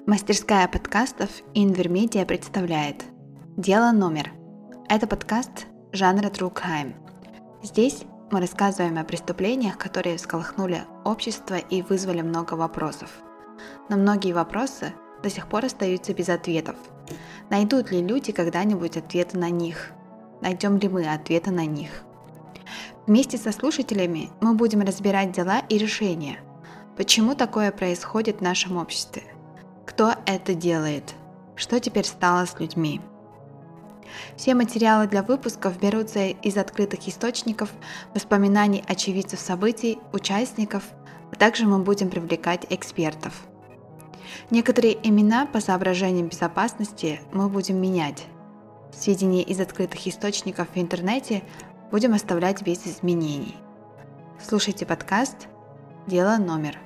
Мастерская подкастов Инвермедиа представляет «Дело номер». Это подкаст жанра True Crime. Здесь мы рассказываем о преступлениях, которые всколыхнули общество и вызвали много вопросов. Но многие вопросы до сих пор остаются без ответов. Найдут ли люди когда-нибудь ответы на них? Найдем ли мы ответы на них? Вместе со слушателями мы будем разбирать дела и решения. Почему такое происходит в нашем обществе? Кто это делает? Что теперь стало с людьми? Все материалы для выпусков берутся из открытых источников, воспоминаний очевидцев событий, участников, а также мы будем привлекать экспертов. Некоторые имена по соображениям безопасности мы будем менять. Сведения из открытых источников в интернете будем оставлять без изменений. Слушайте подкаст «Дело номер».